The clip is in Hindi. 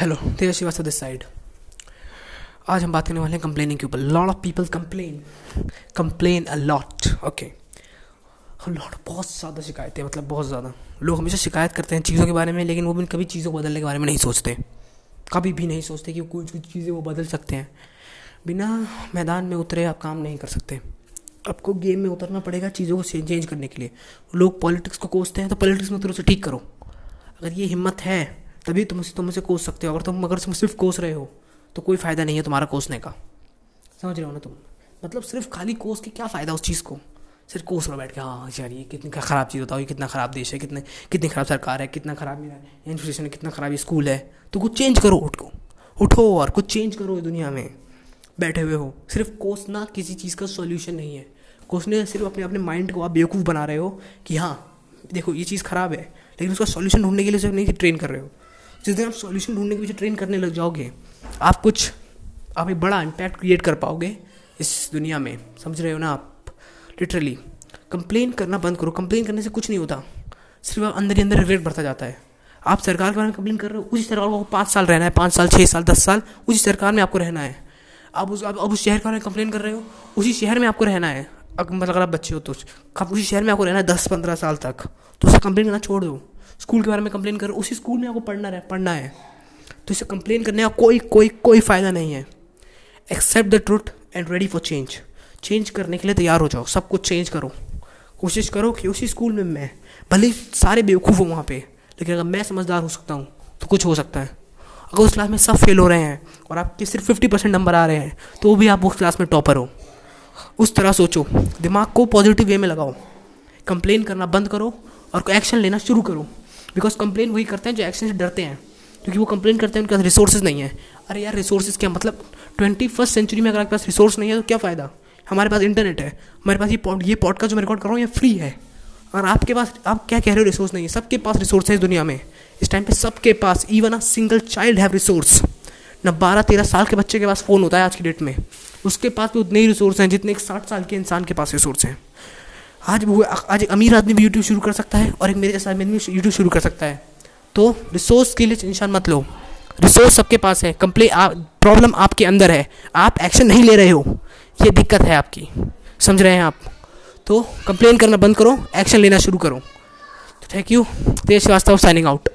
Hello Tej Srivastava this side आज हम बात करने वाले हैं कंप्लेनिंग के ऊपर. Lot of people complain complain a lot okay lot बहुत ज़्यादा शिकायतें मतलब बहुत ज़्यादा. लोग हमेशा शिकायत करते हैं चीज़ों के बारे में, लेकिन वो भी कभी चीज़ों को बदलने के बारे में नहीं सोचते. कभी भी नहीं सोचते कि कुछ कुछ चीज़ें वो बदल सकते हैं. बिना मैदान में उतरे आप काम नहीं कर सकते. आपको गेम में उतरना पड़ेगा चीज़ों को चेंज करने के लिए. लोग पॉलिटिक्स को कोसते हैं तो पॉलिटिक्स में उतरो से ठीक करो. अगर ये हिम्मत है तभी तुम तुम उसे कोस सकते हो। अगर तुम अगर तुम सिर्फ़ कोस रहे हो तो कोई फ़ायदा नहीं है तुम्हारा कोसने का। समझ रहे हो ना तुम? मतलब सिर्फ़ खाली कोस के क्या फ़ायदा उस चीज़ को? सिर्फ़ कोस रहो बैठ के हाँ यार, ये कितनी ख़राब चीज़ बताओ, ये कितना ख़राब देश है, कितने कितनी ख़राब सरकार है, कितना ख़राब इंस्टीट्यूशन है कितना ख़राब स्कूल है। तो कुछ चेंज करो उठ उठो और कुछ चेंज करो दुनिया में। बैठे हुए हो। सिर्फ़ कोसना किसी चीज़ का सोल्यूशन नहीं है। कोसने सिर्फ़ अपने अपने माइंड को आप बेवकूफ़ बना रहे हो कि हाँ देखो, ये चीज़ ख़राब है, लेकिन उसका सोल्यूशन ढूँढने के लिए सिर्फ़ नहीं ट्रेन कर रहे हो। जिस दिन आप सॉल्यूशन ढूँढने के पीछे ट्रेन करने लग जाओगे, आप कुछ, आप एक बड़ा इम्पैक्ट क्रिएट कर पाओगे इस दुनिया में। समझ रहे हो ना आप? लिटरली कंप्लेन करना बंद करो। कंप्लेन करने से कुछ नहीं होता। सिर्फ़ आप अंदर ही अंदर रिग्रेट बढ़ता जाता है। आप सरकार के बारे में कंप्लेन कर रहे हो, उसी सरकार को पाँच साल रहना है, पाँच साल छः साल, दस साल, उसी सरकार में आपको रहना है। आप उस अब उस शहर के बारे में कंप्लेन कर रहे हो, उसी शहर में आपको रहना है। मतलब अगर आप बच्चे हो तो उसी शहर में आपको रहना है दस, पंद्रह साल तक। तो उसे कंप्लेन करना छोड़ दो। स्कूल के बारे में कंप्लेन करो, उसी स्कूल में आपको पढ़ना है पढ़ना है। तो इसे कंप्लेन करने का कोई कोई कोई फ़ायदा नहीं है। Accept the truth and ready for change change करने के लिए तैयार हो जाओ। सब कुछ चेंज करो। कोशिश करो कि उसी स्कूल में मैं, भले सारे बेवकूफ़ हो वहाँ पे, लेकिन अगर मैं समझदार हो सकता हूँ तो कुछ हो सकता है। अगर उस क्लास में सब फेल हो रहे हैं, और आपके सिर्फ़ फिफ्टी परसेंट नंबर आ रहे हैं तो वो भी आप उस क्लास में टॉपर हो। उस तरह सोचो। दिमाग को पॉजिटिव वे में लगाओ। कंप्लेन करना बंद करो। और एक्शन लेना शुरू करो। बिकॉज़ कंप्लेन वही करते हैं जो एक्शन से डरते हैं। क्योंकि वो कंप्लेन करते हैं, उनके पास रिसोर्सेज नहीं है। अरे यार रिसोर्सेज क्या? मतलब ट्वेंटी फ़र्स्ट सेंचुरी में अगर आपके पास रिसोर्स नहीं है तो क्या फ़ायदा? हमारे पास इंटरनेट है। हमारे पास ये पॉड ये पॉडकास्ट जो मैं रिकॉर्ड कर रहा हूँ, ये फ्री है। और आपके पास, आप क्या कह रहे हो रिसोर्स नहीं है? सबके पास रिसोर्स है इस दुनिया में। इस टाइम पे सबके पास even a single child have resource न बारह तेरह साल के बच्चे के पास फ़ोन होता है आज की डेट में। उसके पास भी उतने ही रिसोर्स हैं जितने एक साठ साल के इंसान के पास रिसोर्स हैं। आज वो, आज एक अमीर आदमी भी यूट्यूब शुरू कर सकता है और एक मेरे जैसा आदमी यूट्यूब शुरू कर सकता है। तो रिसोर्स के लिए टेंशन मत लो। रिसोर्स सबके पास है। कंप्लेन प्रॉब्लम आपके अंदर है। आप एक्शन नहीं ले रहे हो। ये दिक्कत है आपकी। समझ रहे हैं आप? तो कंप्लेन करना बंद करो। एक्शन लेना शुरू करो। Thank you Tej Srivastava signing out